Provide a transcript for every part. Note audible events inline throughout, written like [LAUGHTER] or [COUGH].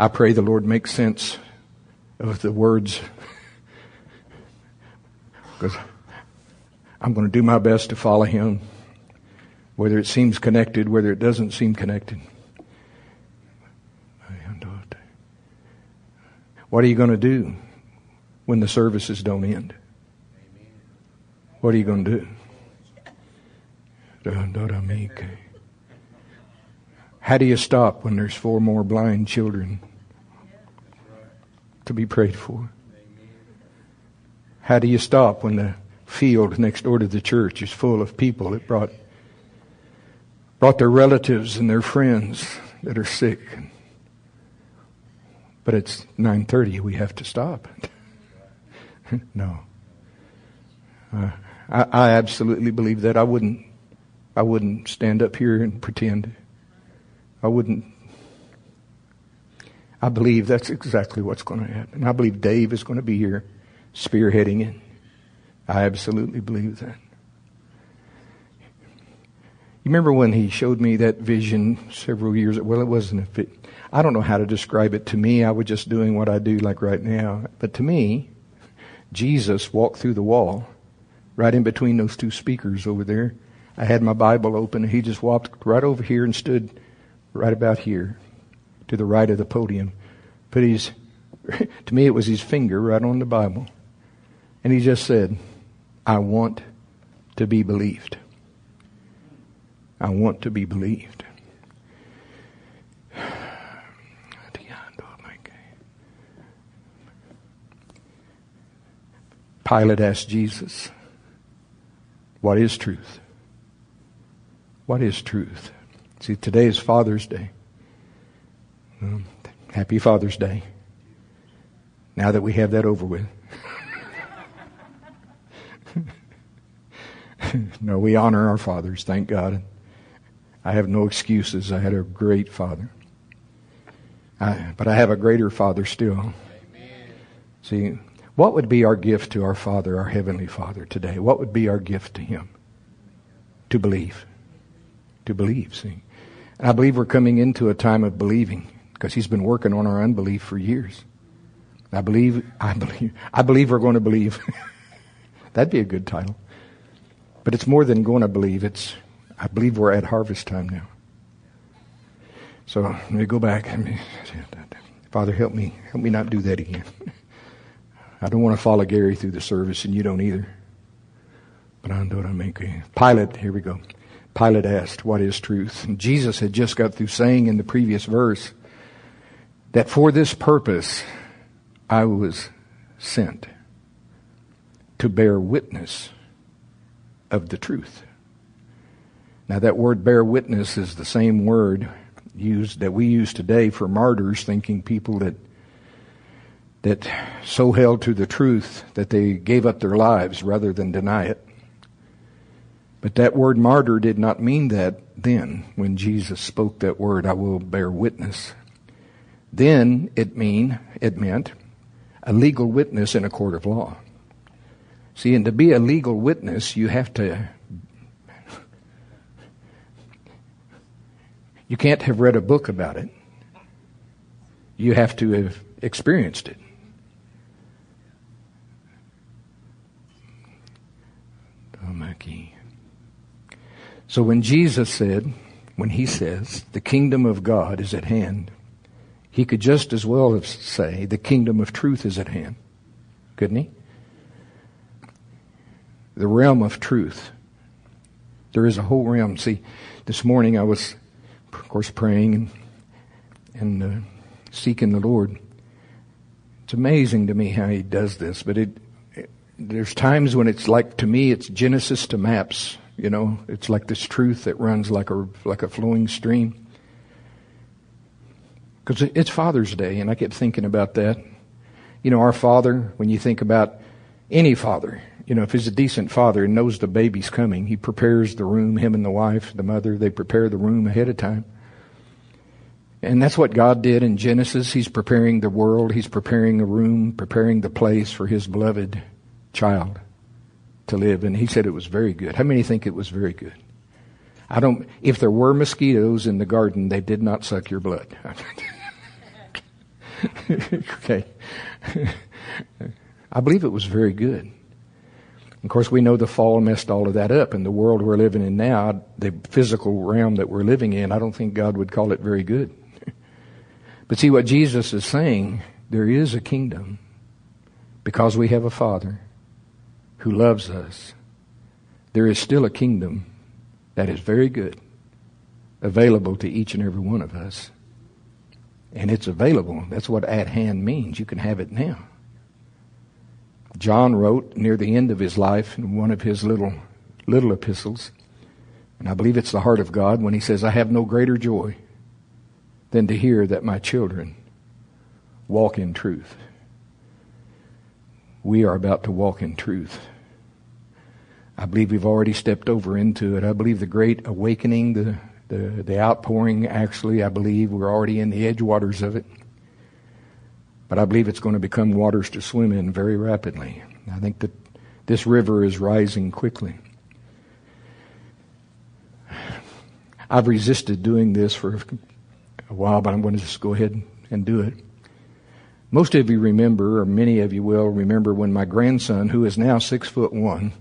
I pray the Lord makes sense of the words because I'm going to do my best to follow Him, whether it seems connected, whether it doesn't seem connected. What are you going to do when the services don't end? What are you going to do? How do you stop when there's four more blind children to be prayed for? How do you stop when the field next door to the church is full of people that brought brought their relatives and their friends that are sick? But it's 9:30. We have to stop. [LAUGHS] no. Uh, I, I absolutely believe that. I wouldn't. I wouldn't stand up here and pretend. I wouldn't. I believe that's exactly what's going to happen. I believe Dave is going to be here spearheading it. I absolutely believe that. You remember when he showed me that vision several years ago? Well, it wasn't a fit. I don't know how to describe it. To me, I was just doing what I do like right now. But to me, Jesus walked through the wall right in between those two speakers over there. I had my Bible open and he just walked right over here and stood right about here to the right of the podium. Put his, [LAUGHS] to me it was his finger right on the Bible. And he just said, I want to be believed. I want to be believed. [SIGHS] Pilate asked Jesus, What is truth? What is truth? See, today is Father's Day. Um, happy Father's Day. Now that we have that over with. [LAUGHS] no, we honor our fathers, thank God. I have no excuses. I had a great father. I, but I have a greater father still. Amen. See, what would be our gift to our Father, our Heavenly Father today? What would be our gift to Him? To believe. To believe, see. And I believe we're coming into a time of believing because He's been working on our unbelief for years. I believe, I believe, I believe we're going to believe. [LAUGHS] That'd be a good title. But it's more than going to believe. It's, I believe we're at harvest time now. So let me go back. Father, help me. Help me not do that again. [LAUGHS] I don't want to follow Gary through the service, and you don't either. But I know what I mean. Pilate, here we go. Pilate asked, What is truth? And Jesus had just got through saying in the previous verse that for this purpose I was sent to bear witness of the truth. Now, that word bear witness is the same word used that we use today for martyrs, thinking people that that so held to the truth that they gave up their lives rather than deny it. But that word martyr did not mean that then when Jesus spoke that word, I will bear witness. Then it mean it meant a legal witness in a court of law. See, and to be a legal witness, you have to you can't have read a book about it. You have to have experienced it. So when Jesus said, when he says, the kingdom of God is at hand, he could just as well have say, the kingdom of truth is at hand. Couldn't he? The realm of truth. There is a whole realm. See, this morning I was, of course, praying and, and uh, seeking the Lord. It's amazing to me how he does this, but it, there's times when it's like, to me, it's Genesis to maps. You know, it's like this truth that runs like a, like a flowing stream. Because it's Father's Day, and I kept thinking about that. You know, our Father, when you think about any father, you know, if he's a decent father and knows the baby's coming, he prepares the room, him and the wife, the mother, they prepare the room ahead of time. And that's what God did in Genesis. He's preparing the world, He's preparing a room, preparing the place for His beloved child to live. And he said it was very good. How many think it was very good? I don't, if there were mosquitoes in the garden, they did not suck your blood. [LAUGHS] [LAUGHS] okay. I believe it was very good. Of course, we know the fall messed all of that up. In the world we're living in now, the physical realm that we're living in, I don't think God would call it very good. [LAUGHS] but see what Jesus is saying, there is a kingdom because we have a Father who loves us. There is still a kingdom that is very good, available to each and every one of us. And it's available. That's what at hand means. You can have it now. John wrote near the end of his life in one of his little little epistles, and I believe it's the heart of God when he says, I have no greater joy than to hear that my children walk in truth. We are about to walk in truth. I believe we've already stepped over into it. I believe the great awakening, the, the, the outpouring, actually, I believe we're already in the edge waters of it. But I believe it's going to become waters to swim in very rapidly. I think that this river is rising quickly. I've resisted doing this for a while, but I'm going to just go ahead and do it. Most of you remember, or many of you will remember, when my grandson, who is now six foot one,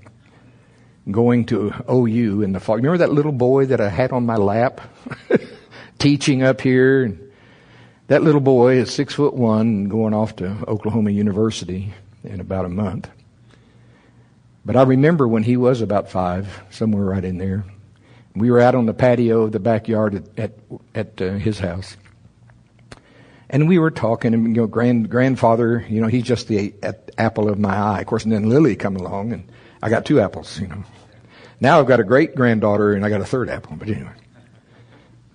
going to OU in the fall. Remember that little boy that I had on my lap, [LAUGHS] teaching up here? That little boy is six foot one going off to Oklahoma University in about a month. But I remember when he was about five, somewhere right in there. We were out on the patio of the backyard at at, at uh, his house, and we were talking. And you know, grand grandfather, you know, he's just the apple of my eye. Of course, and then Lily come along, and I got two apples. You know, now I've got a great granddaughter, and I got a third apple. But anyway,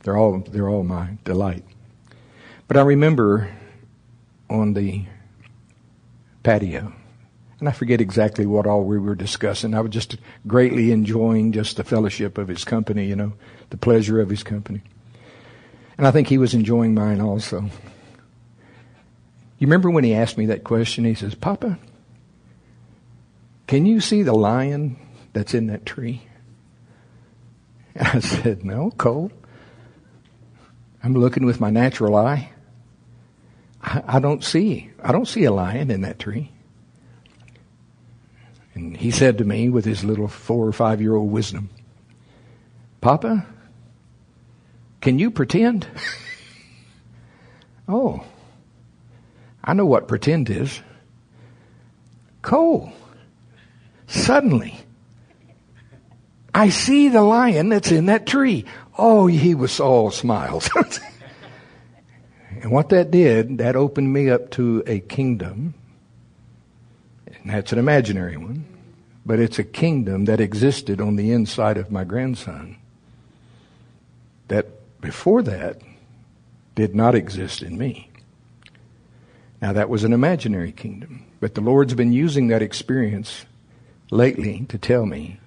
they're all they're all my delight. But I remember on the patio, and I forget exactly what all we were discussing. I was just greatly enjoying just the fellowship of his company, you know, the pleasure of his company. And I think he was enjoying mine also. You remember when he asked me that question? He says, Papa, can you see the lion that's in that tree? I said, No, Cole. I'm looking with my natural eye. I, don't see, I don't see a lion in that tree. And he said to me with his little four or five year old wisdom, Papa, can you pretend? [LAUGHS] oh, I know what pretend is. Cole, suddenly, I see the lion that's in that tree. Oh, he was all smiles. [LAUGHS] And what that did, that opened me up to a kingdom. And that's an imaginary one. But it's a kingdom that existed on the inside of my grandson. That before that did not exist in me. Now that was an imaginary kingdom. But the Lord's been using that experience lately to tell me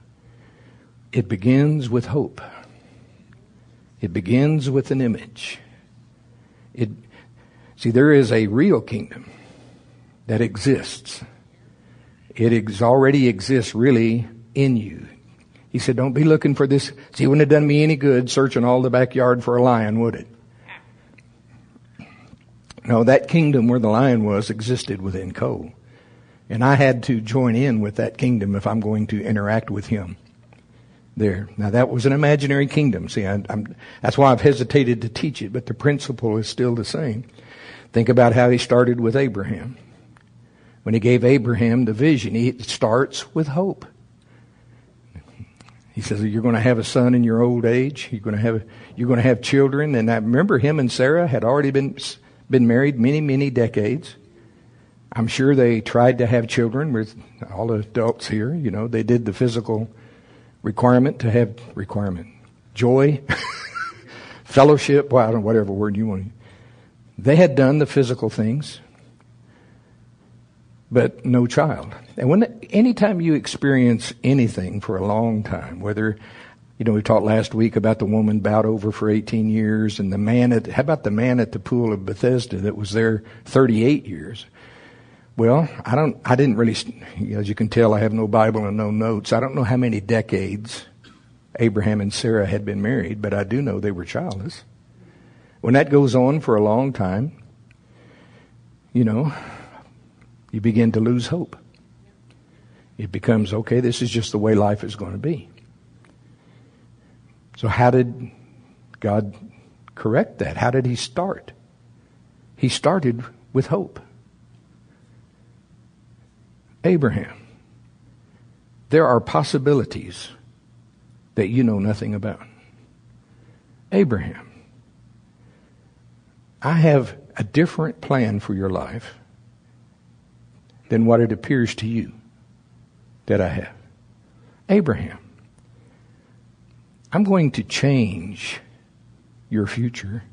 it begins with hope. It begins with an image. It, See, there is a real kingdom that exists. It ex- already exists really in you. He said, don't be looking for this. See, it wouldn't have done me any good searching all the backyard for a lion, would it? No, that kingdom where the lion was existed within Cole. And I had to join in with that kingdom if I'm going to interact with him there. Now that was an imaginary kingdom. See, I, that's why I've hesitated to teach it, but the principle is still the same. Think about how he started with Abraham. When he gave Abraham the vision, he starts with hope. He says, "You're going to have a son in your old age. You're going to have you're going to have children." And I remember him and Sarah had already been been married many many decades. I'm sure they tried to have children with all the adults here. You know, they did the physical requirement to have requirement, joy, [LAUGHS] fellowship, well, whatever word you want. They had done the physical things, but no child. And when anytime you experience anything for a long time, whether you know we talked last week about the woman bowed over for 18 years, and the man at how about the man at the pool of Bethesda that was there 38 years? Well, I don't. I didn't really. As you can tell, I have no Bible and no notes. I don't know how many decades Abraham and Sarah had been married, but I do know they were childless. When that goes on for a long time, you know, you begin to lose hope. It becomes, okay, this is just the way life is going to be. So, how did God correct that? How did He start? He started with hope. Abraham, there are possibilities that you know nothing about. Abraham, I have a different plan for your life than what it appears to you that I have. Abraham, I'm going to change your future.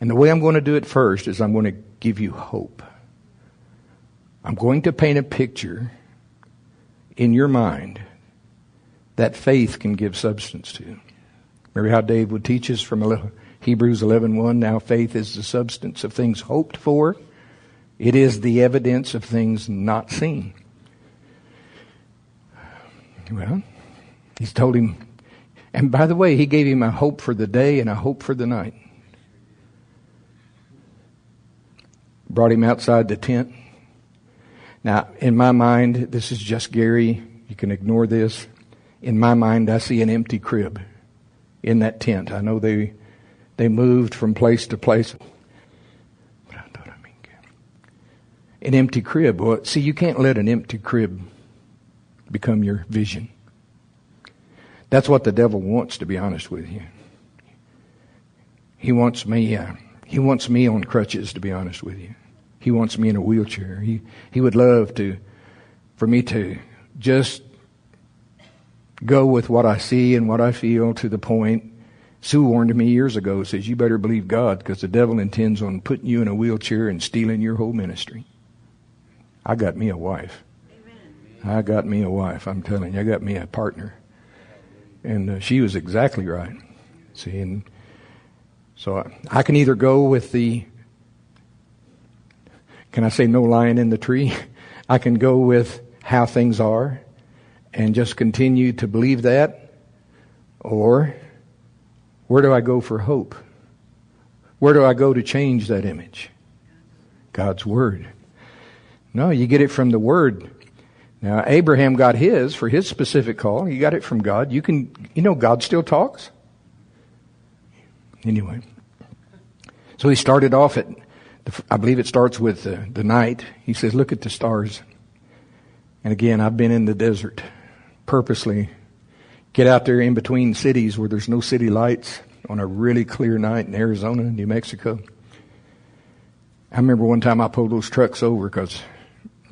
And the way I'm going to do it first is I'm going to give you hope. I'm going to paint a picture in your mind that faith can give substance to. Remember how Dave would teach us from Hebrews 11:1, now faith is the substance of things hoped for. It is the evidence of things not seen. Well, he's told him, and by the way, he gave him a hope for the day and a hope for the night. Brought him outside the tent. Now, in my mind, this is just Gary. You can ignore this. In my mind, I see an empty crib in that tent. I know they they moved from place to place. An empty crib. Well, see, you can't let an empty crib become your vision. That's what the devil wants, to be honest with you. He wants me. Uh, he wants me on crutches, to be honest with you. He wants me in a wheelchair. He he would love to, for me to just go with what I see and what I feel to the point. Sue warned me years ago, says, you better believe God because the devil intends on putting you in a wheelchair and stealing your whole ministry. I got me a wife. Amen. I got me a wife. I'm telling you, I got me a partner. And uh, she was exactly right. See, and so I, I can either go with the, can I say no lion in the tree? [LAUGHS] I can go with how things are and just continue to believe that? Or where do I go for hope? Where do I go to change that image? God's Word. No, you get it from the Word. Now, Abraham got his for his specific call. He got it from God. You can, you know, God still talks. Anyway. So he started off at, I believe it starts with the, the night. He says, look at the stars. And again, I've been in the desert purposely get out there in between cities where there's no city lights on a really clear night in Arizona, New Mexico. I remember one time I pulled those trucks over because,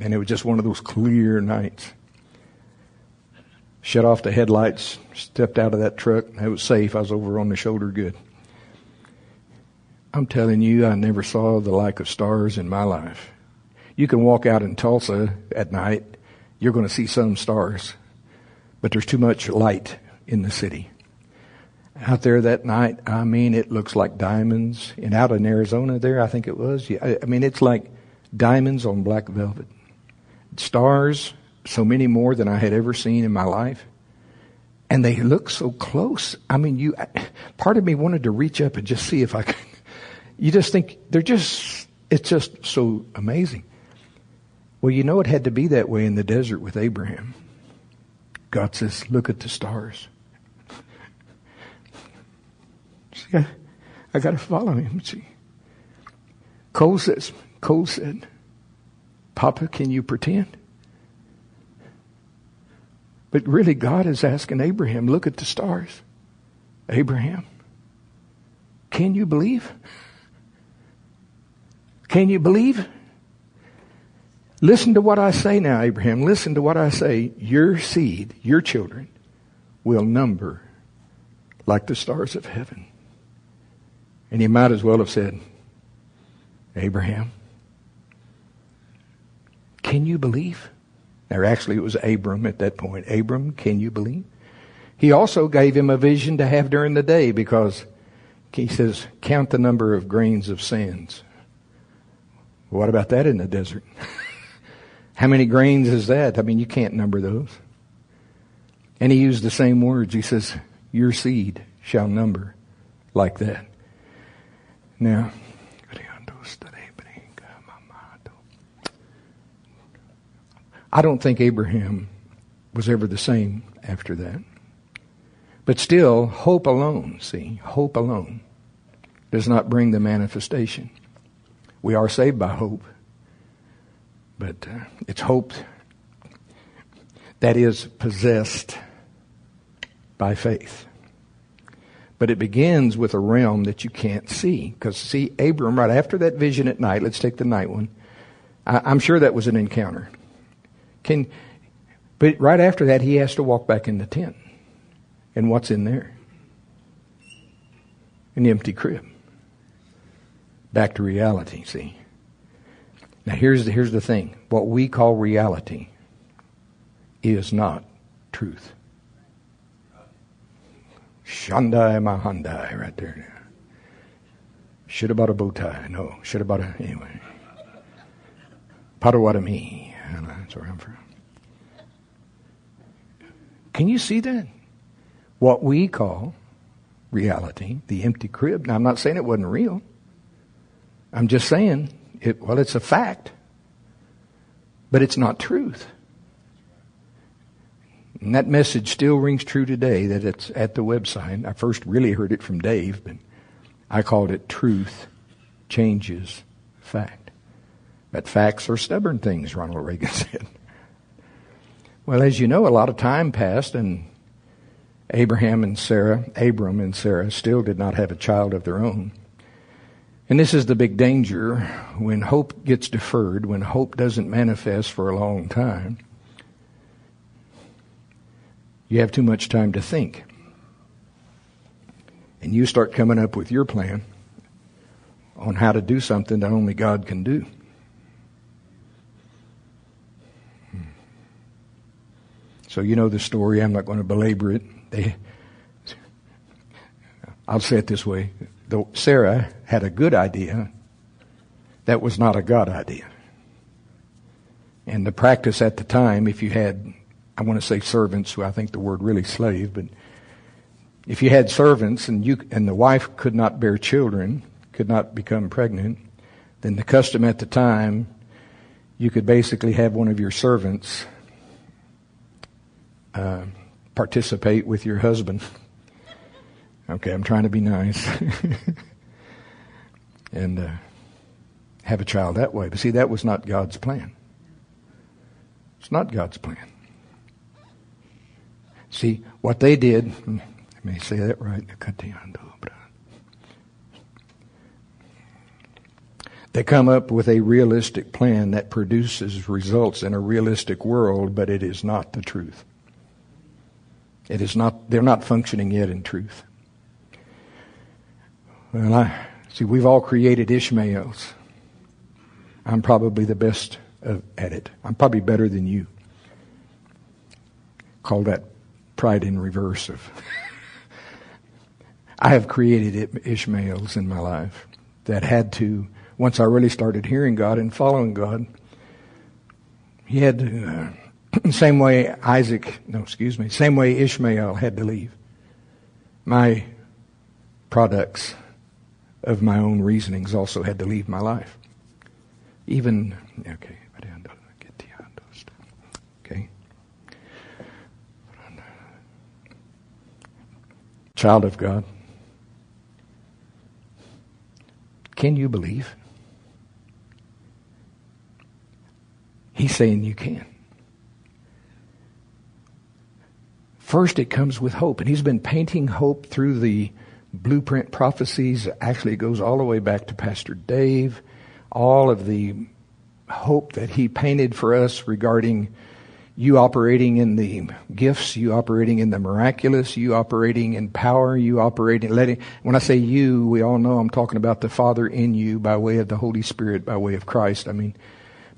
and it was just one of those clear nights. Shut off the headlights, stepped out of that truck. It was safe. I was over on the shoulder good. I'm telling you, I never saw the like of stars in my life. You can walk out in Tulsa at night, you're going to see some stars but there's too much light in the city. Out there that night, I mean, it looks like diamonds. And out in Arizona there, I think it was. Yeah, I mean, it's like diamonds on black velvet. Stars, so many more than I had ever seen in my life. And they look so close. I mean, you, part of me wanted to reach up and just see if I could. You just think they're just, it's just so amazing. Well, you know, it had to be that way in the desert with Abraham. God says, look at the stars. See, I, I got to follow him. See, Cole says, Cole said, Papa, can you pretend? But really, God is asking Abraham, look at the stars. Abraham, can you believe? Can you believe? Listen to what I say now, Abraham. Listen to what I say. Your seed, your children, will number like the stars of heaven. And he might as well have said, Abraham, can you believe? Or actually, it was Abram at that point. Abram, can you believe? He also gave him a vision to have during the day because he says, count the number of grains of sands. What about that in the desert? [LAUGHS] How many grains is that? I mean, you can't number those. And he used the same words. He says, Your seed shall number like that. Now, I don't think Abraham was ever the same after that. But still, hope alone, see, hope alone does not bring the manifestation. We are saved by hope, but uh, it's hope that is possessed by faith. But it begins with a realm that you can't see. Because, see, Abram, right after that vision at night, let's take the night one, I, am sure that was an encounter. Can, but right after that, he has to walk back in the tent. And what's in there? An empty crib. Back to reality, see. Now here's the, here's the thing. What we call reality is not truth. Shandai Mahandai right there. Should have bought a bow tie. No, should have bought a anyway. Potawatomi. That's where I'm from. Can you see that? What we call reality, the empty crib. Now I'm not saying it wasn't real. I'm just saying it well it's a fact. But it's not truth. And that message still rings true today that it's at the website. I first really heard it from Dave, but I called it Truth Changes Fact. But facts are stubborn things, Ronald Reagan [LAUGHS] said. Well, as you know, a lot of time passed and Abraham and Sarah, Abram and Sarah still did not have a child of their own. And this is the big danger when hope gets deferred, when hope doesn't manifest for a long time you have too much time to think. And you start coming up with your plan on how to do something that only God can do. So you know the story. I'm not going to belabor it. They, I'll say it this way. Though Sarah had a good idea, that was not a God idea. And the practice at the time, if you had I want to say servants, who I think the word really slave, but if you had servants and you and the wife could not bear children, could not become pregnant, then the custom at the time, you could basically have one of your servants uh, participate with your husband. Okay, I'm trying to be nice. [LAUGHS] and uh, have a child that way. But see, that was not God's plan. It's not God's plan. See, what they did, let me say that right, they come up with a realistic plan that produces results in a realistic world, but it is not the truth. It is not, they're not functioning yet in truth. Well, I, see, we've all created Ishmaels. I'm probably the best at it. I'm probably better than you. Call that pride in reverse of. [LAUGHS] I have created Ishmaels in my life that had to, once I really started hearing God and following God, he had to, uh, [CLEARS THROAT] same way Isaac, no, excuse me, same way Ishmael had to leave. My products of my own reasonings also had to leave my life. Even, okay, Child of God, can you believe? He's saying you can. First, it comes with hope. And he's been painting hope through the blueprint prophecies. Actually, goes all the way back to Pastor Dave. All of the hope that he painted for us regarding you operating in the gifts, you operating in the miraculous, you operating in power, you operating letting when I say you, we all know I'm talking about the Father in you by way of the Holy Spirit, by way of Christ. I mean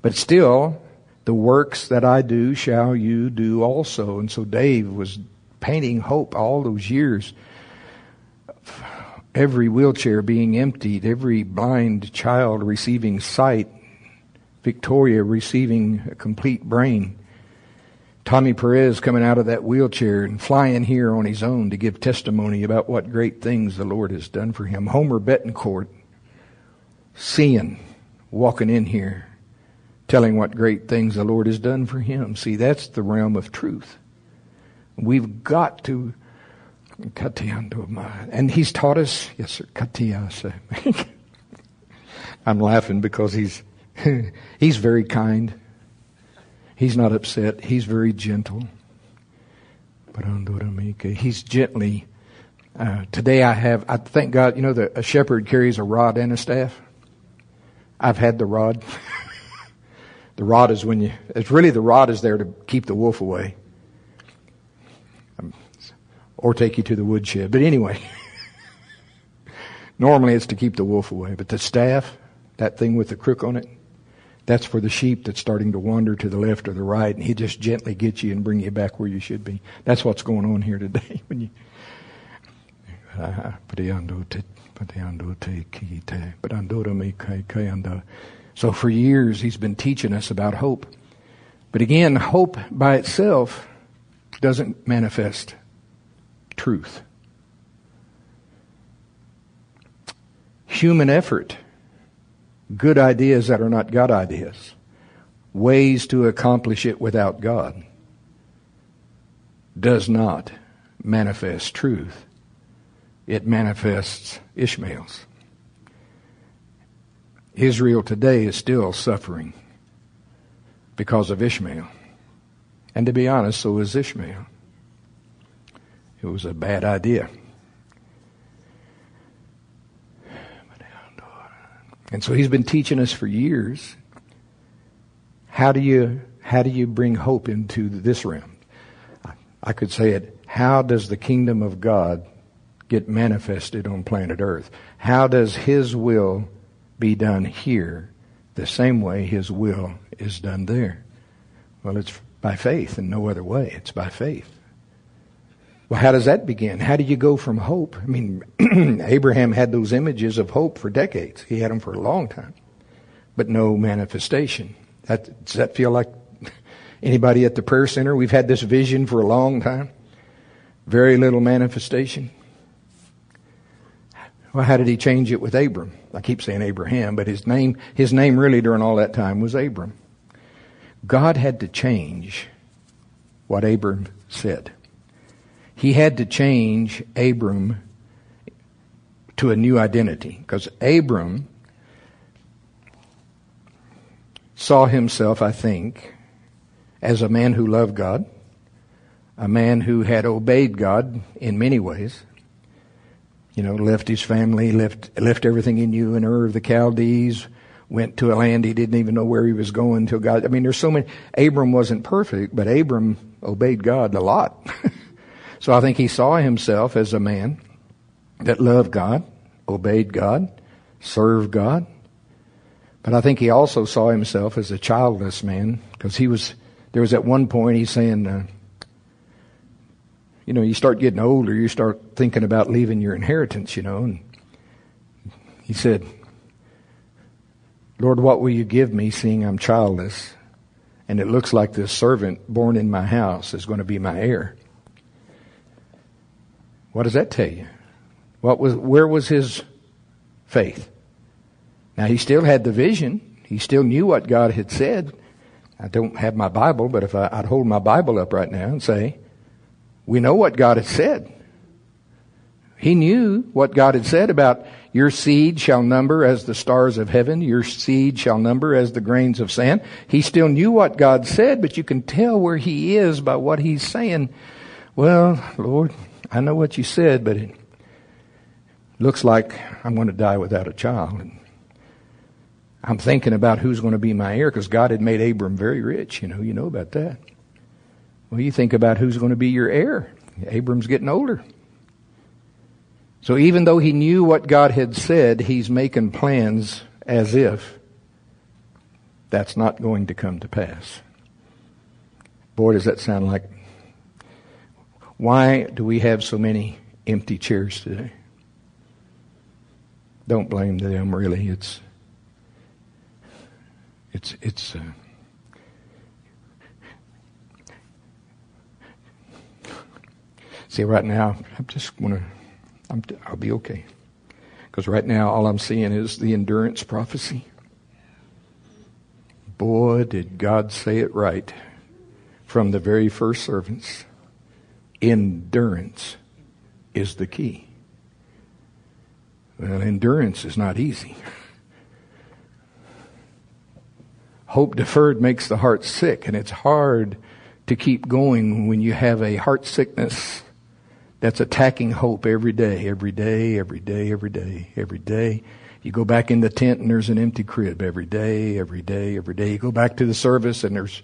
but still the works that I do shall you do also. And so Dave was painting hope all those years. Every wheelchair being emptied, every blind child receiving sight, Victoria receiving a complete brain Tommy Perez coming out of that wheelchair and flying here on his own to give testimony about what great things the Lord has done for him. Homer Betancourt seeing, walking in here, telling what great things the Lord has done for him. See, that's the realm of truth. We've got to and he's taught us, yes sir, Katia, [LAUGHS] I'm laughing because he's [LAUGHS] he's very kind. He's not upset. He's very gentle. He's gently. Uh, today I have. I thank God. You know, the, a shepherd carries a rod and a staff. I've had the rod. [LAUGHS] the rod is when you. It's really the rod is there to keep the wolf away, or take you to the woodshed. But anyway, [LAUGHS] normally it's to keep the wolf away. But the staff, that thing with the crook on it, that's for the sheep that's starting to wander to the left or the right, and he just gently gets you and bring you back where you should be. That's what's going on here today. [LAUGHS] when you [LAUGHS] so for years he's been teaching us about hope. But again, hope by itself doesn't manifest truth. Human effort good ideas that are not God ideas, ways to accomplish it without God, does not manifest truth. It manifests Ishmael's. Israel today is still suffering because of Ishmael. And to be honest, so is Ishmael. It was a bad idea. And so he's been teaching us for years. How do you, how do you bring hope into this realm? I could say it, how does the kingdom of God get manifested on planet earth? How does his will be done here the same way his will is done there? Well, it's by faith and no other way. It's by faith. Well, how does that begin? How do you go from hope? I mean, [CLEARS THROAT] Abraham had those images of hope for decades. He had them for a long time, but no manifestation. That, does that feel like [LAUGHS] anybody at the prayer center? We've had this vision for a long time. Very little manifestation. Well, how did he change it with Abram? I keep saying Abraham, but his name, his name really during all that time was Abram. God had to change what Abram said he had to change Abram to a new identity because Abram saw himself, I think, as a man who loved God, a man who had obeyed God in many ways. You know, left his family, left left everything he knew in Ur of the Chaldees, went to a land he didn't even know where he was going until God. I mean, there's so many. Abram wasn't perfect, but Abram obeyed God a lot. [LAUGHS] So I think he saw himself as a man that loved God, obeyed God, served God. But I think he also saw himself as a childless man because he was, there was at one point he's saying, uh, you know, you start getting older, you start thinking about leaving your inheritance, you know. And he said, Lord, what will you give me seeing I'm childless? And it looks like this servant born in my house is going to be my heir. What does that tell you? What was, where was his faith? Now he still had the vision. He still knew what God had said. I don't have my Bible, but if I, would hold my Bible up right now and say, we know what God had said. He knew what God had said about your seed shall number as the stars of heaven. Your seed shall number as the grains of sand. He still knew what God said, but you can tell where he is by what he's saying. Well, Lord, I know what you said, but it looks like I'm going to die without a child. And I'm thinking about who's going to be my heir because God had made Abram very rich. You know, you know about that. Well, you think about who's going to be your heir. Abram's getting older. So even though he knew what God had said, he's making plans as if that's not going to come to pass. Boy, does that sound like why do we have so many empty chairs today? Don't blame them, really. It's, it's, it's, uh, see, right now, I'm just going to, I'll be okay. Because right now, all I'm seeing is the endurance prophecy. Boy, did God say it right from the very first servants. Endurance is the key. Well, endurance is not easy. Hope deferred makes the heart sick, and it's hard to keep going when you have a heart sickness that's attacking hope every day, every day, every day, every day, every day. You go back in the tent and there's an empty crib every day, every day, every day. You go back to the service and there's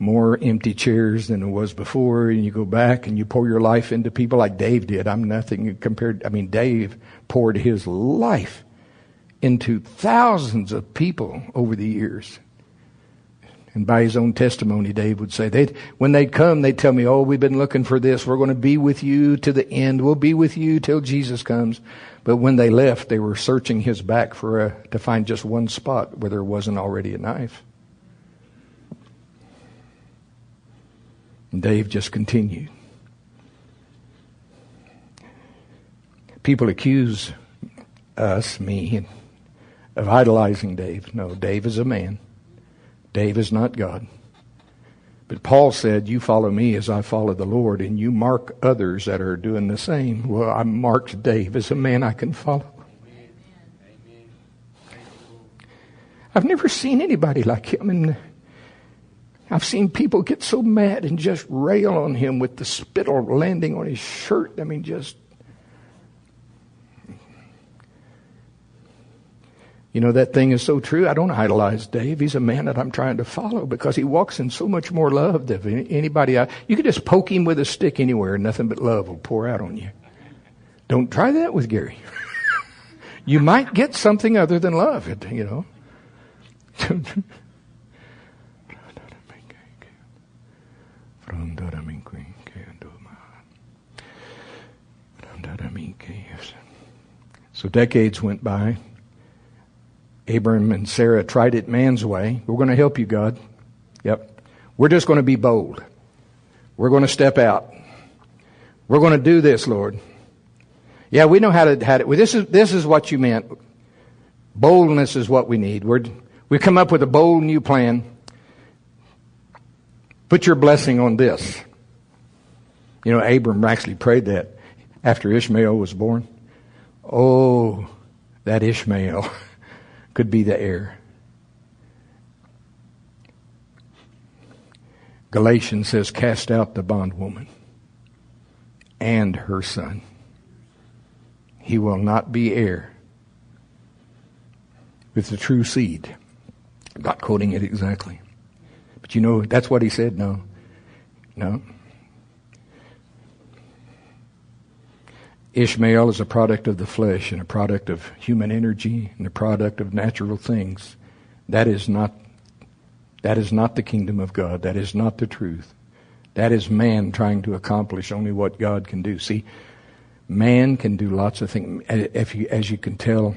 more empty chairs than there was before, and you go back and you pour your life into people like Dave did. I'm nothing compared. I mean, Dave poured his life into thousands of people over the years. And by his own testimony, Dave would say, they when they'd come, they'd tell me, oh, we've been looking for this. We're going to be with you to the end. We'll be with you till Jesus comes. But when they left, they were searching his back for a, to find just one spot where there wasn't already a knife. And Dave just continued. People accuse us, me, of idolizing Dave. No, Dave is a man. Dave is not God. But Paul said, You follow me as I follow the Lord, and you mark others that are doing the same. Well, I marked Dave as a man I can follow. I've never seen anybody like him, and I've seen people get so mad and just rail on him with the spittle landing on his shirt. I mean, just You know, that thing is so true. I don't idolize Dave. He's a man that I'm trying to follow because he walks in so much more love than anybody else. You could just poke him with a stick anywhere and nothing but love will pour out on you. Don't try that with Gary. [LAUGHS] you might get something other than love, you know. [LAUGHS] So decades went by. Abram and Sarah tried it man's way. We're going to help you, God. Yep. We're just going to be bold. We're going to step out. We're going to do this, Lord. Yeah, we know how to, how to well, this is, this is what you meant. Boldness is what we need. We're, we come up with a bold new plan. Put your blessing on this. You know, Abram actually prayed that after Ishmael was born. Oh, that Ishmael. [LAUGHS] could be the heir. Galatians says, Cast out the bondwoman and her son. He will not be heir with the true seed. I'm not quoting it exactly. But you know, that's what he said. No. No. Ishmael is a product of the flesh and a product of human energy and a product of natural things. That is not that is not the kingdom of God. That is not the truth. That is man trying to accomplish only what God can do. See, man can do lots of things. If you, as you can tell,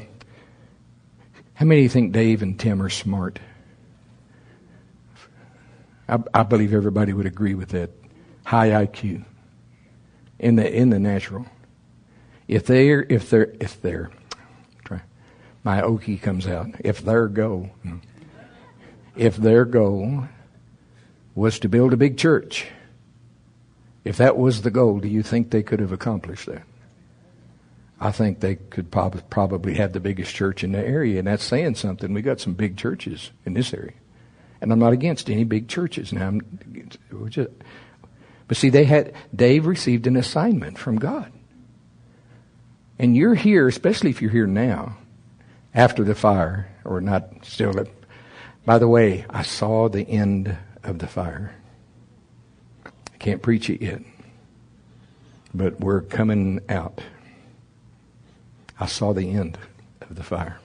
how many think Dave and Tim are smart? I, I believe everybody would agree with that. High IQ in the in the natural. If they're, if they're, if they're, my Okie comes out. If their goal, if their goal was to build a big church, if that was the goal, do you think they could have accomplished that? I think they could prob- probably have the biggest church in the area, and that's saying something. We got some big churches in this area, and I'm not against any big churches. Now, just, but see, they had Dave received an assignment from God. And you're here, especially if you're here now, after the fire, or not still. By the way, I saw the end of the fire. I can't preach it yet, but we're coming out. I saw the end of the fire.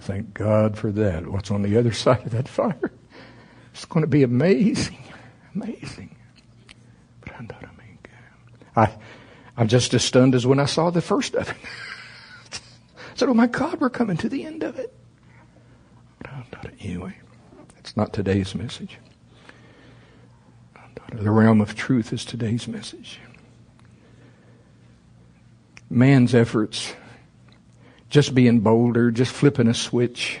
Thank God for that. What's on the other [LAUGHS] side of that fire? It's going to be amazing. Amazing. But I, I'm just as stunned as when I saw the first of it. [LAUGHS] I said, oh my God, we're coming to the end of it. Anyway, it's not today's message. The realm of truth is today's message. Man's efforts just being bolder, just flipping a switch.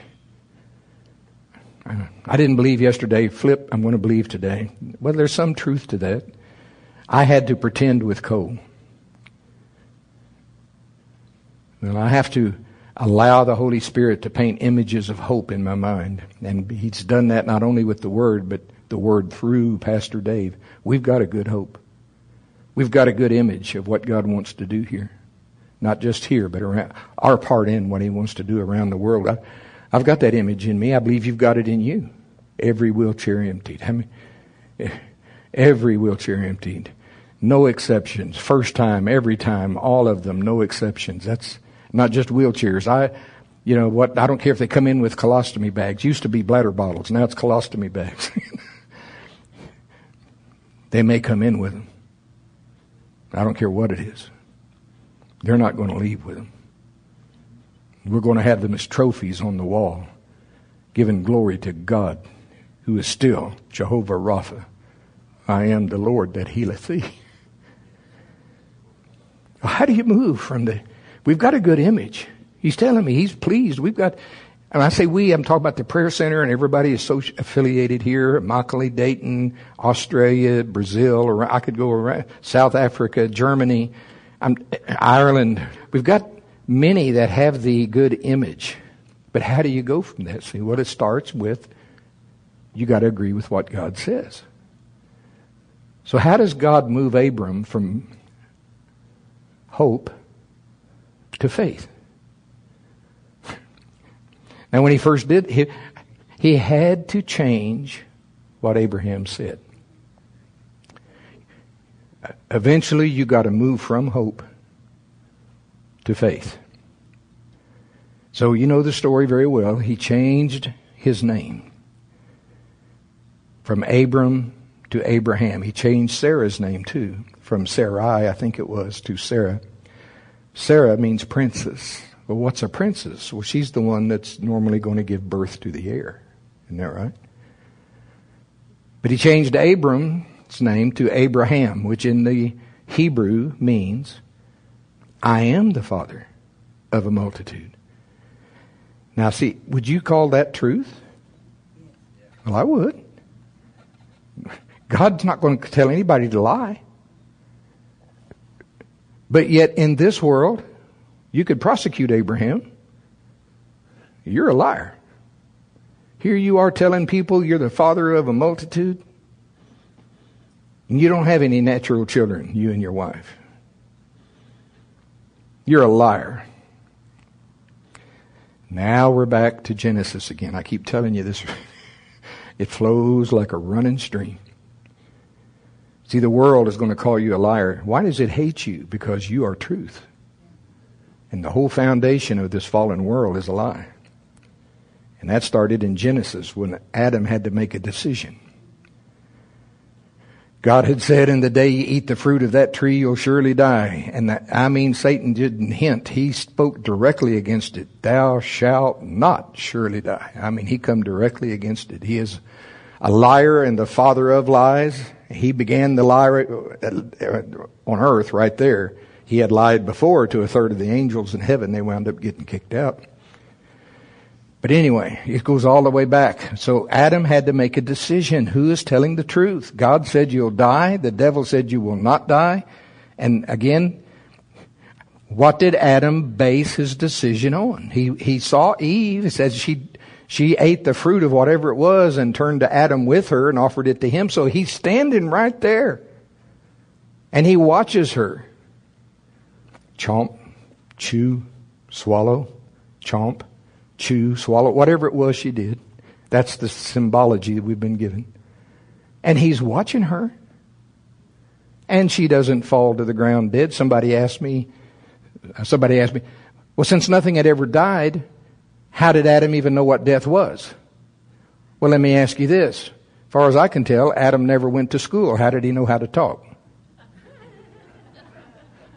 I didn't believe yesterday, flip, I'm going to believe today. Well, there's some truth to that. I had to pretend with Cole. Well, I have to allow the Holy Spirit to paint images of hope in my mind. And He's done that not only with the Word, but the Word through Pastor Dave. We've got a good hope. We've got a good image of what God wants to do here. Not just here, but around our part in what He wants to do around the world. I, I've got that image in me. I believe you've got it in you. Every wheelchair emptied. I mean, [LAUGHS] every wheelchair emptied. No exceptions. First time, every time, all of them, no exceptions. That's not just wheelchairs. I, you know what? I don't care if they come in with colostomy bags. Used to be bladder bottles. Now it's colostomy bags. [LAUGHS] they may come in with them. I don't care what it is. They're not going to leave with them. We're going to have them as trophies on the wall, giving glory to God, who is still Jehovah Rapha. I am the Lord that healeth thee. How do you move from the We've got a good image. He's telling me he's pleased. We've got, and I say we, I'm talking about the prayer center and everybody is so affiliated here, Immokalee, Dayton, Australia, Brazil, or I could go around, South Africa, Germany, I'm, Ireland. We've got many that have the good image. But how do you go from that? See, what it starts with, you got to agree with what God says. So how does God move Abram from hope to faith. Now, when he first did, he, he had to change what Abraham said. Eventually, you got to move from hope to faith. So, you know the story very well. He changed his name from Abram to Abraham. He changed Sarah's name too, from Sarai, I think it was, to Sarah. Sarah means princess. Well, what's a princess? Well, she's the one that's normally going to give birth to the heir. Isn't that right? But he changed Name to Abraham, which in the Hebrew means, I am the father of a multitude. Now, see, would you call that truth? Well, I would. God's not going to tell anybody to lie. But yet, in this world, you could prosecute Abraham. You're a liar. Here you are telling people you're the father of a multitude. You don't have any natural children, you and your wife. You're a liar. Now we're back to Genesis again. I keep telling you this. [LAUGHS] it flows like a running stream. See, the world is going to call you a liar. Why does it hate you? Because you are truth. And the whole foundation of this fallen world is a lie. And that started in Genesis when Adam had to make a decision. God had said, in the day you eat the fruit of that tree, you'll surely die. And that, I mean, Satan didn't hint. He spoke directly against it. Thou shalt not surely die. I mean, he come directly against it. He is a liar and the father of lies. He began the lie uh, on earth right there. He had lied before to a third of the angels in heaven. They wound up getting kicked out. But anyway, it goes all the way back. So Adam had to make a decision. Who is telling the truth? God said you'll die. The devil said you will not die. And again, what did Adam base his decision on? He, he saw Eve. He says she she ate the fruit of whatever it was and turned to Adam with her and offered it to him. So he's standing right there. And he watches her. Chomp, chew, swallow, chomp, chew, swallow, whatever it was she did. That's the symbology that we've been given. And he's watching her. And she doesn't fall to the ground dead. Somebody asked me, somebody asked me, well, since nothing had ever died, how did Adam even know what death was? Well, let me ask you this. As far as I can tell, Adam never went to school. How did he know how to talk?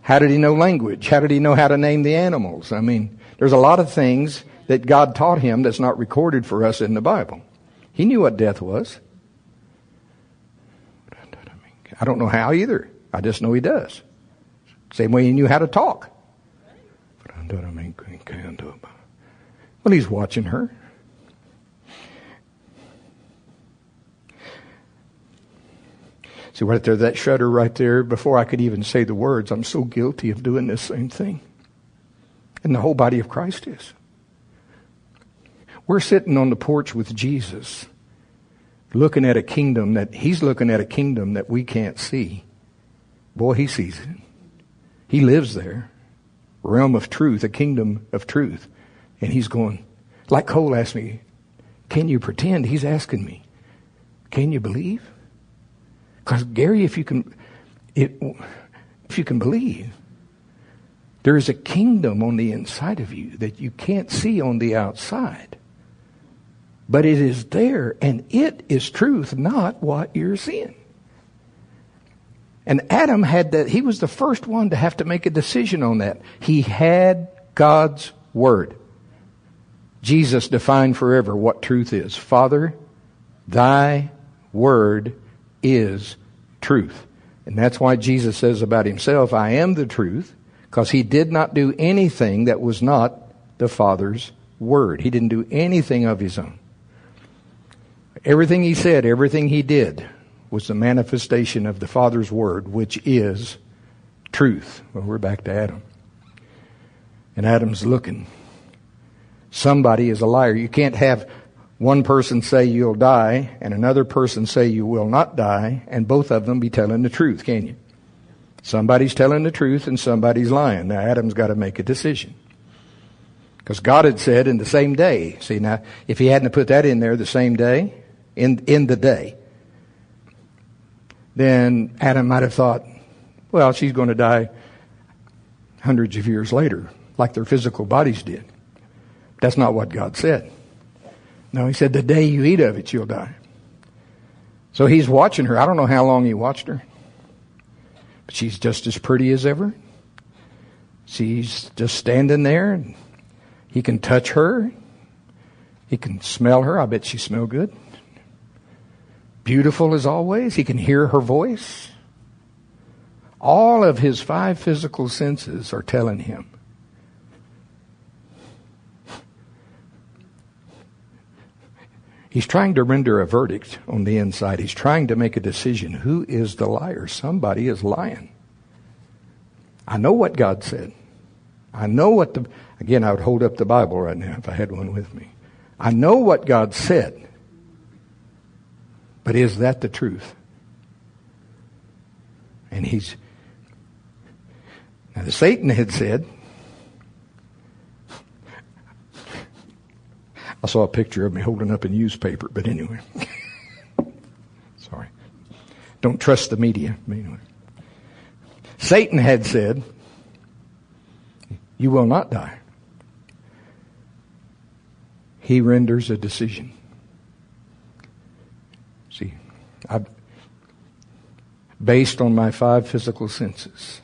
How did he know language? How did he know how to name the animals? I mean, there's a lot of things that God taught him that's not recorded for us in the Bible. He knew what death was. I don't know how either. I just know he does. Same way he knew how to talk. Well, he's watching her. See, right there, that shudder right there, before I could even say the words, I'm so guilty of doing this same thing. And the whole body of Christ is. We're sitting on the porch with Jesus, looking at a kingdom that, he's looking at a kingdom that we can't see. Boy, he sees it. He lives there. Realm of truth, a kingdom of truth. And he's going, like Cole asked me, can you pretend? He's asking me, can you believe? Because Gary, if you can, it, if you can believe, there is a kingdom on the inside of you that you can't see on the outside. But it is there, and it is truth, not what you're seeing. And Adam had that, he was the first one to have to make a decision on that. He had God's Word. Jesus defined forever what truth is. Father, thy Word is truth. And that's why Jesus says about himself, I am the truth, because he did not do anything that was not the Father's word. He didn't do anything of his own. Everything he said, everything he did was the manifestation of the Father's word, which is truth. Well, we're back to Adam. And Adam's looking. Somebody is a liar. You can't have one person say you'll die and another person say you will not die and both of them be telling the truth, can you? Somebody's telling the truth and somebody's lying. Now Adam's got to make a decision. Because God had said in the same day. See now, if he hadn't put that in there the same day, in, in the day, then Adam might have thought, well, she's going to die hundreds of years later, like their physical bodies did. That's not what God said. No, he said, the day you eat of it, you'll die. So he's watching her. I don't know how long he watched her. But she's just as pretty as ever. She's just standing there. He can touch her. He can smell her. I bet she smell good. Beautiful as always. He can hear her voice. All of his five physical senses are telling him He's trying to render a verdict on the inside. He's trying to make a decision. Who is the liar? Somebody is lying. I know what God said. I know what the, again, I would hold up the Bible right now if I had one with me. I know what God said. But is that the truth? And he's, now Satan had said, I saw a picture of me holding up a newspaper, but anyway. [LAUGHS] Sorry. Don't trust the media. Anyway. Satan had said, You will not die. He renders a decision. See, I, based on my five physical senses,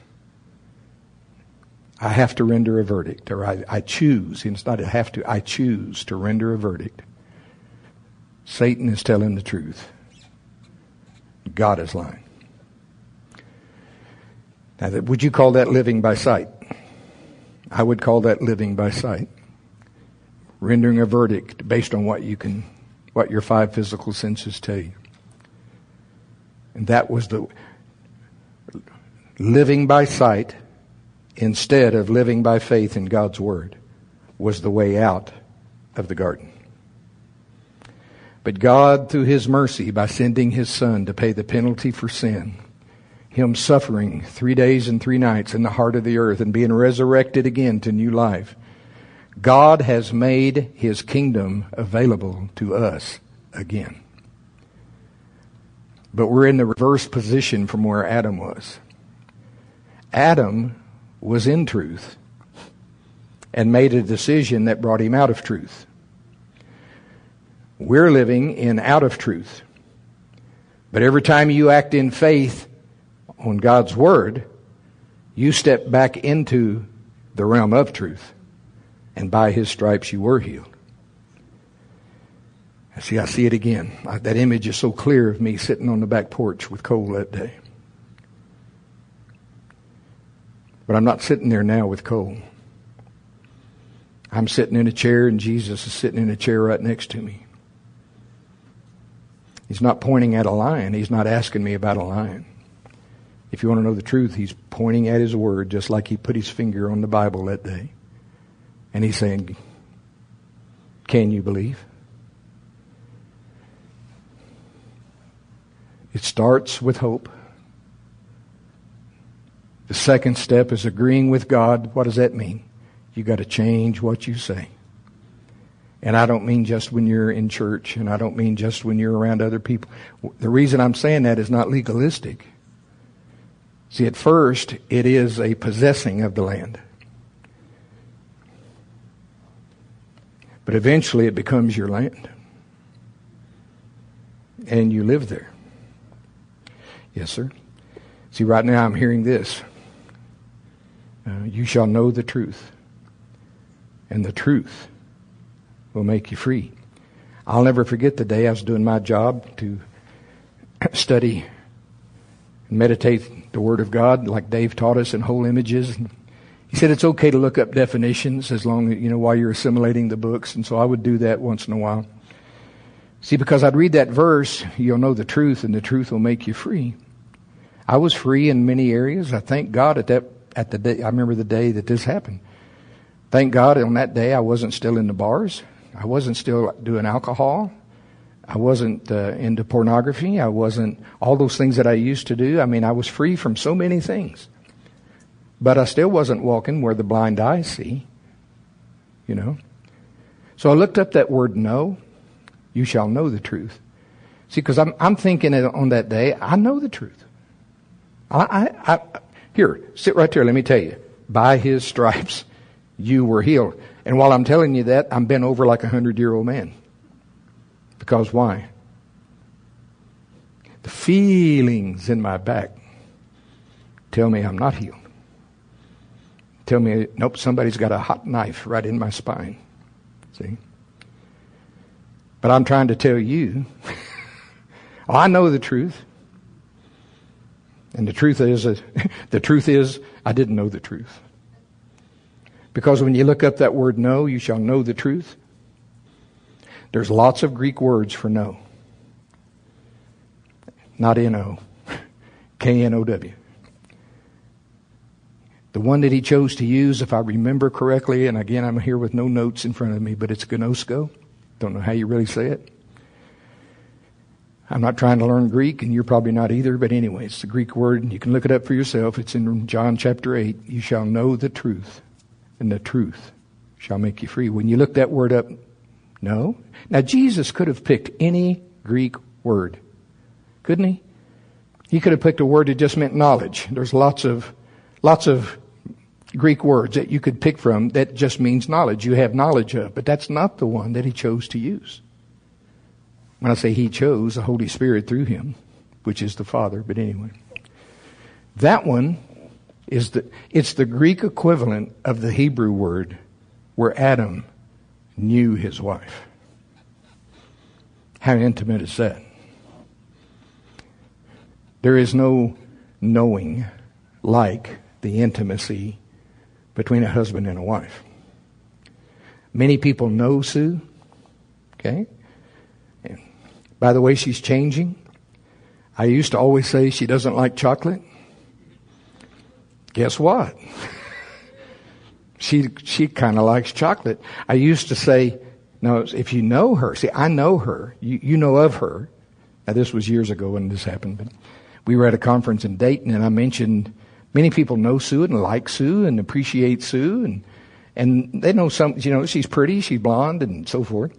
I have to render a verdict, or I, I choose. It's not I have to, I choose to render a verdict. Satan is telling the truth. God is lying. Now, would you call that living by sight? I would call that living by sight. Rendering a verdict based on what you can, what your five physical senses tell you. And that was the living by sight instead of living by faith in God's Word, was the way out of the garden. But God, through His mercy, by sending His Son to pay the penalty for sin, Him suffering three days and three nights in the heart of the earth and being resurrected again to new life, God has made His kingdom available to us again. But we're in the reverse position from where Adam was. Adam was in truth and made a decision that brought him out of truth. We're living in out of truth. But every time you act in faith on God's Word, you step back into the realm of truth. And by His stripes you were healed. See, I see it again. That image is so clear of me sitting on the back porch with Cole that day. But I'm not sitting there now with Cole. I'm sitting in a chair and Jesus is sitting in a chair right next to me. He's not pointing at a lion. He's not asking me about a lion. If you want to know the truth, he's pointing at his word just like he put his finger on the Bible that day. And he's saying, Can you believe? It starts with hope. The second step is agreeing with God. What does that mean? You got to change what you say. And I don't mean just when you're in church, and I don't mean just when you're around other people. The reason I'm saying that is not legalistic. See, at first, it is a possessing of the land. But eventually, it becomes your land. And you live there. Yes, sir. See, right now, I'm hearing this. Uh, you shall know the truth, and the truth will make you free. I'll never forget the day I was doing my job to [CLEARS THROAT] study and meditate the Word of God, like Dave taught us in whole images. He said it's okay to look up definitions as long as, you know, while you're assimilating the books. And so I would do that once in a while. See, because I'd read that verse, you'll know the truth and the truth will make you free. I was free in many areas. I thank God at that, at the day, I remember the day that this happened. Thank God on that day I wasn't still in the bars. I wasn't still doing alcohol. I wasn't uh, into pornography. I wasn't all those things that I used to do. I mean, I was free from so many things. But I still wasn't walking where the blind eyes see. You know? So I looked up that word know. You shall know the truth. See, because I'm, I'm thinking on that day, I know the truth. I, I, I, here, sit right there. Let me tell you. By his stripes, you were healed. And while I'm telling you that, I'm bent over like a hundred year old man. Because why? The feelings in my back tell me I'm not healed. Tell me, nope, somebody's got a hot knife right in my spine. See? But I'm trying to tell you, [LAUGHS] I know the truth. And the truth is, uh, [LAUGHS] the truth is, I didn't know the truth. Because when you look up that word know, you shall know the truth. There's lots of Greek words for know. Not N-O. [LAUGHS] K-N-O-W. The one that he chose to use, if I remember correctly, and again, I'm here with no notes in front of me, but it's gnosko. Don't know how you really say it. I'm not trying to learn Greek, and you're probably not either, but anyway, it's the Greek word. And you can look it up for yourself. It's in John chapter 8. You shall know the truth, and the truth shall make you free. When you look that word up, no. Now, Jesus could have picked any Greek word, couldn't he? He could have picked a word that just meant knowledge. There's lots of, lots of Greek words that you could pick from that just means knowledge. You have knowledge of, but that's not the one that he chose to use. When I say he chose, the Holy Spirit through him, which is the Father, but anyway. That one is the, it's the Greek equivalent of the Hebrew word where Adam knew his wife. How intimate is that? There is no knowing like the intimacy between a husband and a wife. Many people know Sue, okay? By the way, she's changing. I used to always say she doesn't like chocolate. Guess what? [LAUGHS] she she kind of likes chocolate. I used to say, no, if you know her, see, I know her. You you know of her. Now this was years ago when this happened, but we were at a conference in Dayton, and I mentioned many people know Sue and like Sue and appreciate Sue, and and they know some. You know, she's pretty, she's blonde, and so forth.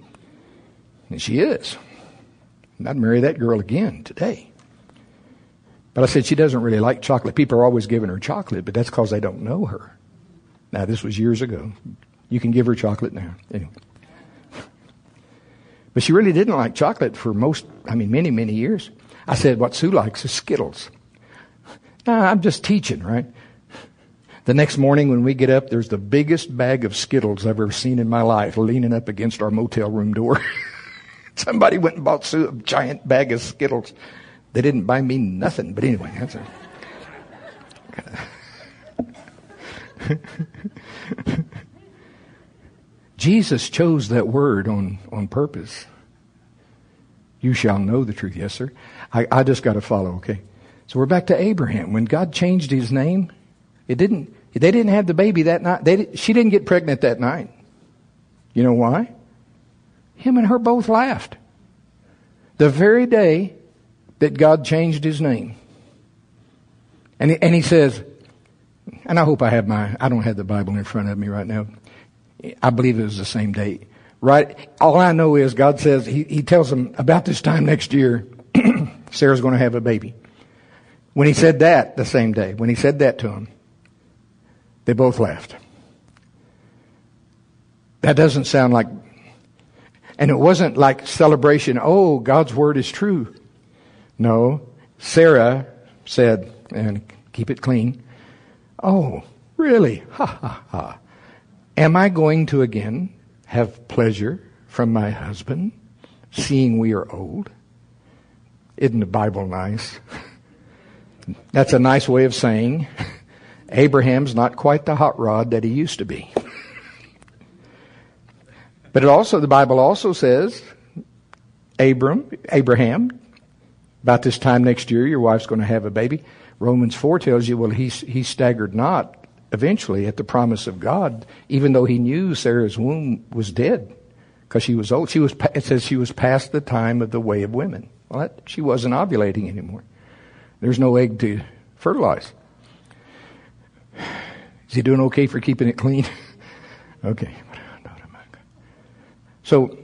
And she is. I'd marry that girl again today. But I said she doesn't really like chocolate. People are always giving her chocolate, but that's because they don't know her. Now, this was years ago. You can give her chocolate now. Anyway. But she really didn't like chocolate for most, I mean, many, many years. I said, what Sue likes is Skittles. I'm just teaching, right? The next morning when we get up, there's the biggest bag of Skittles I've ever seen in my life leaning up against our motel room door. [LAUGHS] Somebody went and bought Sue a giant bag of Skittles. They didn't buy me nothing, but anyway, that's. [LAUGHS] Jesus chose that word on, on purpose. You shall know the truth. Yes, sir. I, I just got to follow, okay? So we're back to Abraham. When God changed his name, it didn't, they didn't have the baby that night. They, she didn't get pregnant that night. You know why? Him and her both laughed. The very day that God changed his name. And he, and he says, and I hope I have my, I don't have the Bible in front of me right now. I believe it was the same date. Right? All I know is God says, he, he tells them about this time next year, [CLEARS THROAT] Sarah's going to have a baby. When he said that the same day, when he said that to them, they both laughed. That doesn't sound like, and it wasn't like celebration, oh, God's word is true. No, Sarah said, and keep it clean, oh, really? Ha ha ha. Am I going to again have pleasure from my husband, seeing we are old? Isn't the Bible nice? [LAUGHS] That's a nice way of saying [LAUGHS] Abraham's not quite the hot rod that he used to be. But it also, the Bible also says, Abram, Abraham, about this time next year, your wife's going to have a baby. Romans 4 tells you, well, he, he staggered not eventually at the promise of God, even though he knew Sarah's womb was dead because she was old. She was, it says she was past the time of the way of women. Well, that, she wasn't ovulating anymore. There's no egg to fertilize. Is he doing okay for keeping it clean? [LAUGHS] okay. So,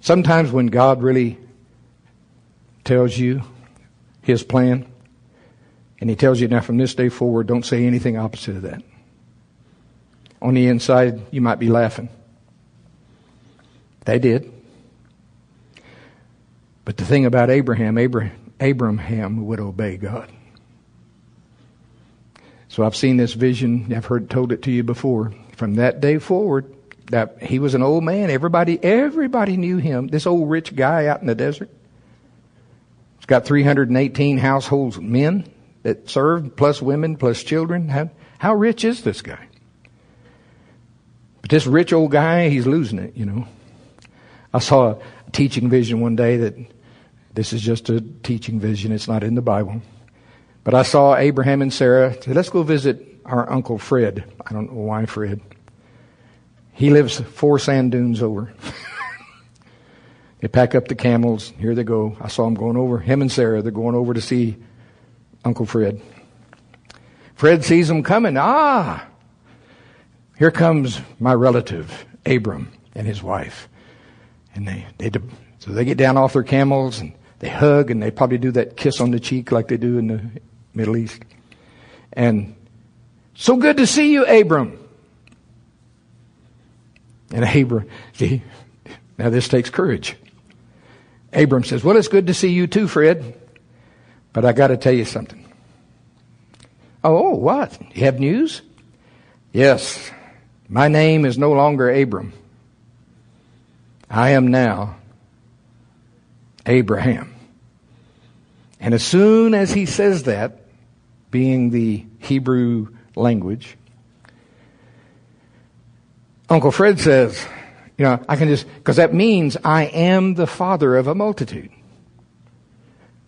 sometimes when God really tells you his plan, and he tells you now from this day forward, don't say anything opposite of that. On the inside, you might be laughing. They did. But the thing about Abraham, Abraham, Abraham would obey God. So I've seen this vision. I've heard told it to you before. From that day forward, that he was an old man. Everybody, everybody knew him. This old rich guy out in the desert. He's got 318 households of men that served, plus women, plus children. How, how rich is this guy? But this rich old guy, he's losing it, you know. I saw a teaching vision one day that this is just a teaching vision. It's not in the Bible. But I saw Abraham and Sarah say, let's go visit our Uncle Fred. I don't know why Fred. He lives four sand dunes over. [LAUGHS] they pack up the camels. Here they go. I saw them going over. Him and Sarah, they're going over to see Uncle Fred. Fred sees them coming. Ah, here comes my relative, Abram, and his wife. And they, they, so they get down off their camels and they hug and they probably do that kiss on the cheek like they do in the Middle East. And so good to see you, Abram. And Abram, see, now this takes courage. Abram says, well, it's good to see you too, Fred. But I got to tell you something. Oh, oh, what? You have news? Yes. My name is no longer Abram. I am now Abraham. And as soon as he says that, being the Hebrew language, Uncle Fred says, you know, I can just, because that means I am the father of a multitude.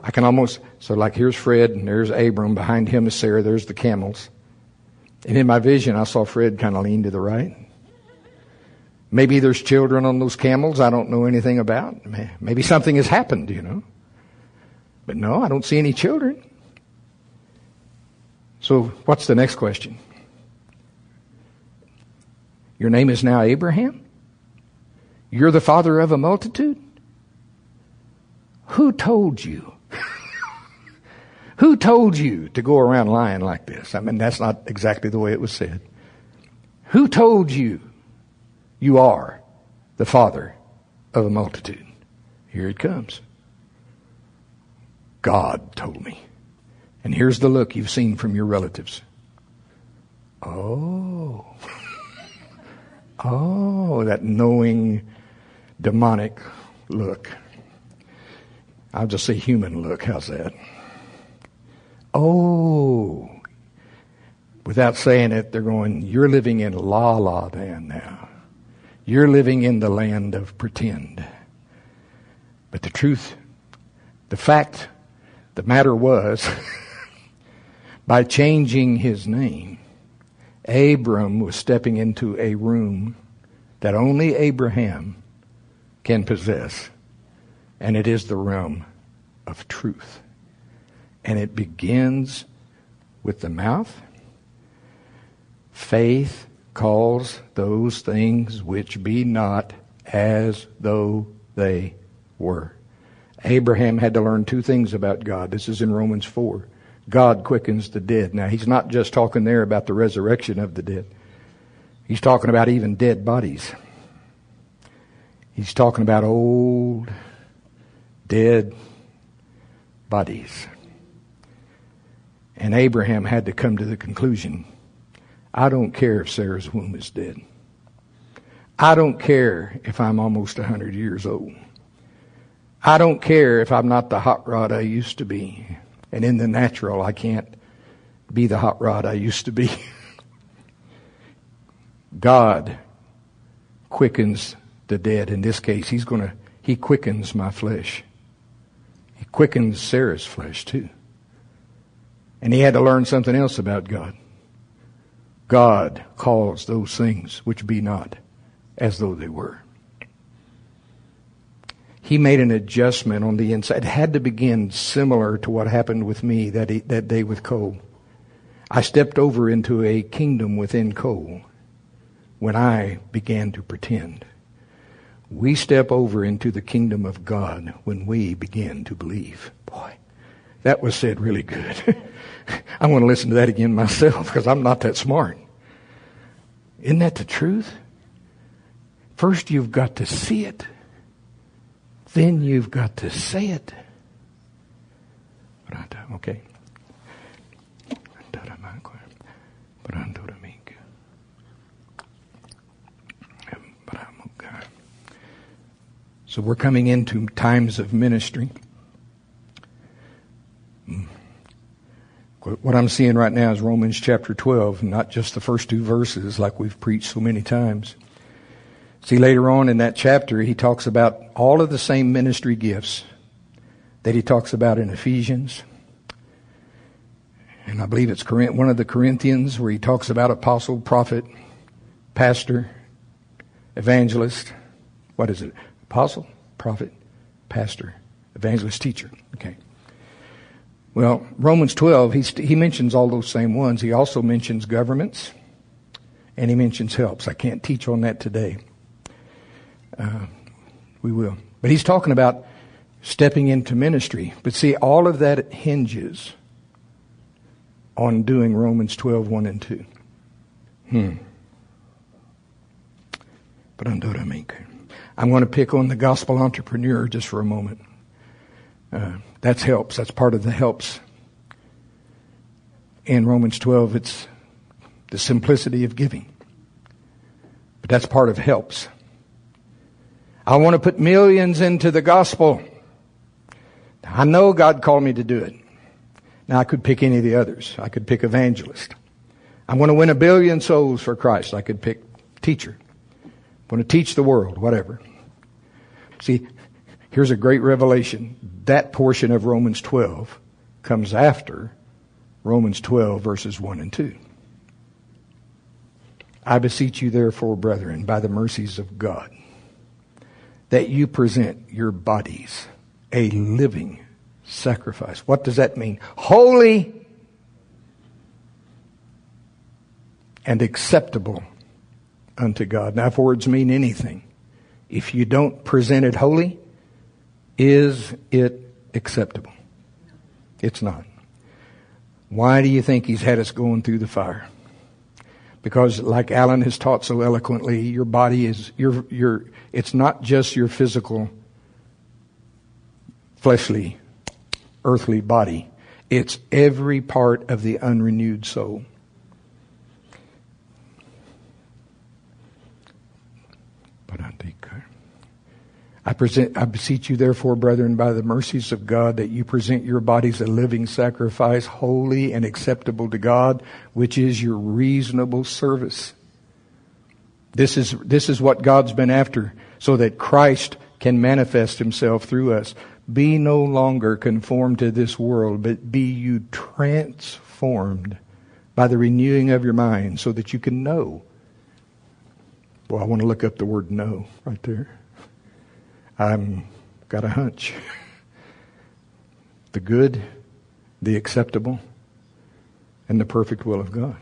I can almost, so like here's Fred and there's Abram. Behind him is Sarah. There's the camels. And in my vision, I saw Fred kind of lean to the right. Maybe there's children on those camels I don't know anything about. Maybe something has happened, you know. But no, I don't see any children. So what's the next question? Your name is now Abraham? You're the father of a multitude? Who told you? Who told you to go around lying like this? I mean, that's not exactly the way it was said. Who told you you are the father of a multitude? Here it comes. God told me. And here's the look you've seen from your relatives. Oh. Oh, that knowing demonic look. I'll just say human look. How's that? Oh, without saying it, they're going, You're living in la la land now. You're living in the land of pretend. But the truth, the fact, the matter was, [LAUGHS] by changing his name, Abram was stepping into a room that only Abraham can possess, and it is the realm of truth. And it begins with the mouth. Faith calls those things which be not as though they were. Abraham had to learn two things about God. This is in Romans 4. God quickens the dead. Now, he's not just talking there about the resurrection of the dead. He's talking about even dead bodies. He's talking about old, dead bodies. And Abraham had to come to the conclusion I don't care if Sarah's womb is dead. I don't care if I'm almost 100 years old. I don't care if I'm not the hot rod I used to be. And in the natural, I can't be the hot rod I used to be. [LAUGHS] God quickens the dead. In this case, He's going to, He quickens my flesh. He quickens Sarah's flesh too. And he had to learn something else about God. God calls those things which be not as though they were. He made an adjustment on the inside. It had to begin similar to what happened with me that, he, that day with Cole. I stepped over into a kingdom within Cole when I began to pretend. We step over into the kingdom of God when we begin to believe. Boy, that was said really good. [LAUGHS] I want to listen to that again myself because I'm not that smart. Isn't that the truth? First, you've got to see it. Then you've got to say it. Okay. So we're coming into times of ministry. Hmm. What I'm seeing right now is Romans chapter 12, not just the first two verses like we've preached so many times. See, later on in that chapter, he talks about all of the same ministry gifts that he talks about in Ephesians. And I believe it's one of the Corinthians where he talks about apostle, prophet, pastor, evangelist. What is it? Apostle, prophet, pastor, evangelist, teacher. Okay. Well, Romans 12, he mentions all those same ones. He also mentions governments and he mentions helps. I can't teach on that today. Uh, we will. But he's talking about stepping into ministry. But see, all of that hinges on doing Romans 12, 1 and 2. Hmm. But I'm I'm going to pick on the gospel entrepreneur just for a moment. Uh, that's helps. That's part of the helps. In Romans 12, it's the simplicity of giving. But that's part of helps. I want to put millions into the gospel. I know God called me to do it. Now I could pick any of the others. I could pick evangelist. I want to win a billion souls for Christ. I could pick teacher. I want to teach the world, whatever. See, here's a great revelation that portion of Romans 12 comes after Romans 12, verses 1 and 2. I beseech you, therefore, brethren, by the mercies of God, that you present your bodies a living sacrifice. What does that mean? Holy and acceptable unto God. Now, if words mean anything, if you don't present it holy, is it acceptable? It's not. Why do you think he's had us going through the fire? Because like Alan has taught so eloquently, your body is, your, your, it's not just your physical, fleshly, earthly body. It's every part of the unrenewed soul. I present, I beseech you therefore, brethren, by the mercies of God, that you present your bodies a living sacrifice, holy and acceptable to God, which is your reasonable service. This is, this is what God's been after, so that Christ can manifest himself through us. Be no longer conformed to this world, but be you transformed by the renewing of your mind so that you can know. Well, I want to look up the word know right there. I'm got a hunch. the good, the acceptable, and the perfect will of God.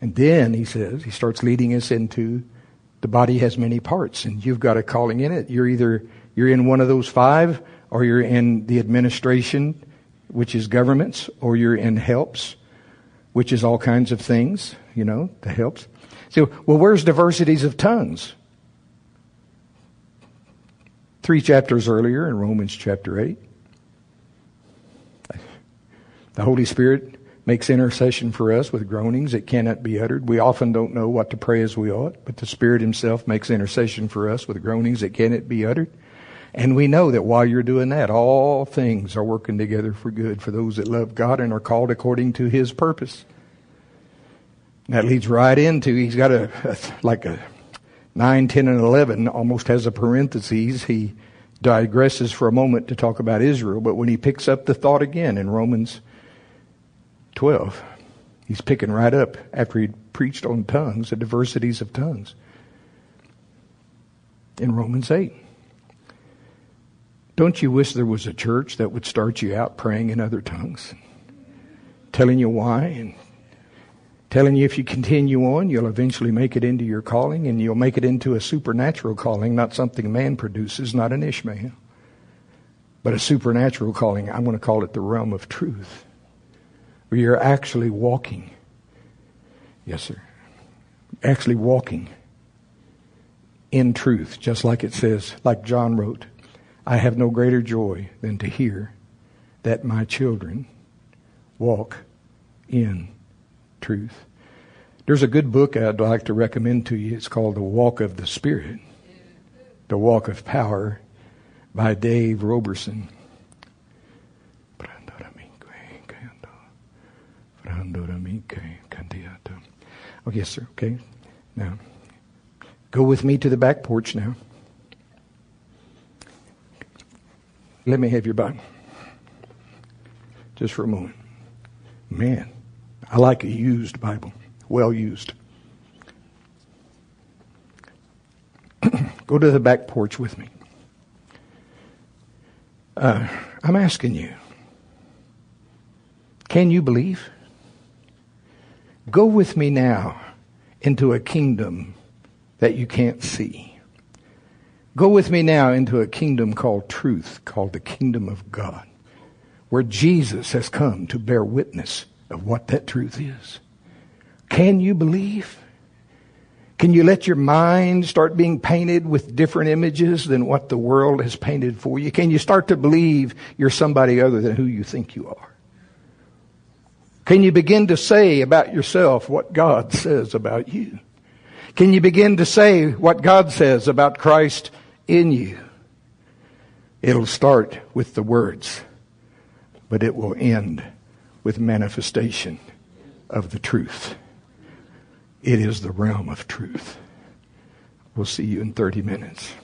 And then he says, he starts leading us into the body has many parts and you've got a calling in it. You're either, you're in one of those five or you're in the administration, which is governments, or you're in helps, which is all kinds of things, you know, the helps. So, well, where's diversities of tongues? Three chapters earlier in Romans chapter 8. The Holy Spirit makes intercession for us with groanings that cannot be uttered. We often don't know what to pray as we ought, but the Spirit Himself makes intercession for us with groanings that cannot be uttered. And we know that while you're doing that, all things are working together for good for those that love God and are called according to His purpose. That leads right into, he's got a, a like a 9, 10, and 11 almost has a parenthesis. He digresses for a moment to talk about Israel, but when he picks up the thought again in Romans 12. He's picking right up after he'd preached on tongues, the diversities of tongues. In Romans 8. Don't you wish there was a church that would start you out praying in other tongues? Telling you why and telling you if you continue on, you'll eventually make it into your calling and you'll make it into a supernatural calling, not something man produces, not an Ishmael, but a supernatural calling. I want to call it the realm of truth where you're actually walking. Yes, sir. Actually walking in truth, just like it says, like John wrote, I have no greater joy than to hear that my children walk in truth. There's a good book I'd like to recommend to you. It's called The Walk of the Spirit, The Walk of Power by Dave Roberson. Oh, yes, sir. Okay. Now, go with me to the back porch now. Let me have your Bible. Just for a moment. Man, I like a used Bible, well used. [CLEARS THROAT] go to the back porch with me. Uh, I'm asking you, can you believe? Go with me now into a kingdom that you can't see. Go with me now into a kingdom called truth, called the kingdom of God, where Jesus has come to bear witness of what that truth is. Can you believe? Can you let your mind start being painted with different images than what the world has painted for you? Can you start to believe you're somebody other than who you think you are? Can you begin to say about yourself what God says about you? Can you begin to say what God says about Christ in you? It'll start with the words, but it will end with manifestation of the truth. It is the realm of truth. We'll see you in 30 minutes.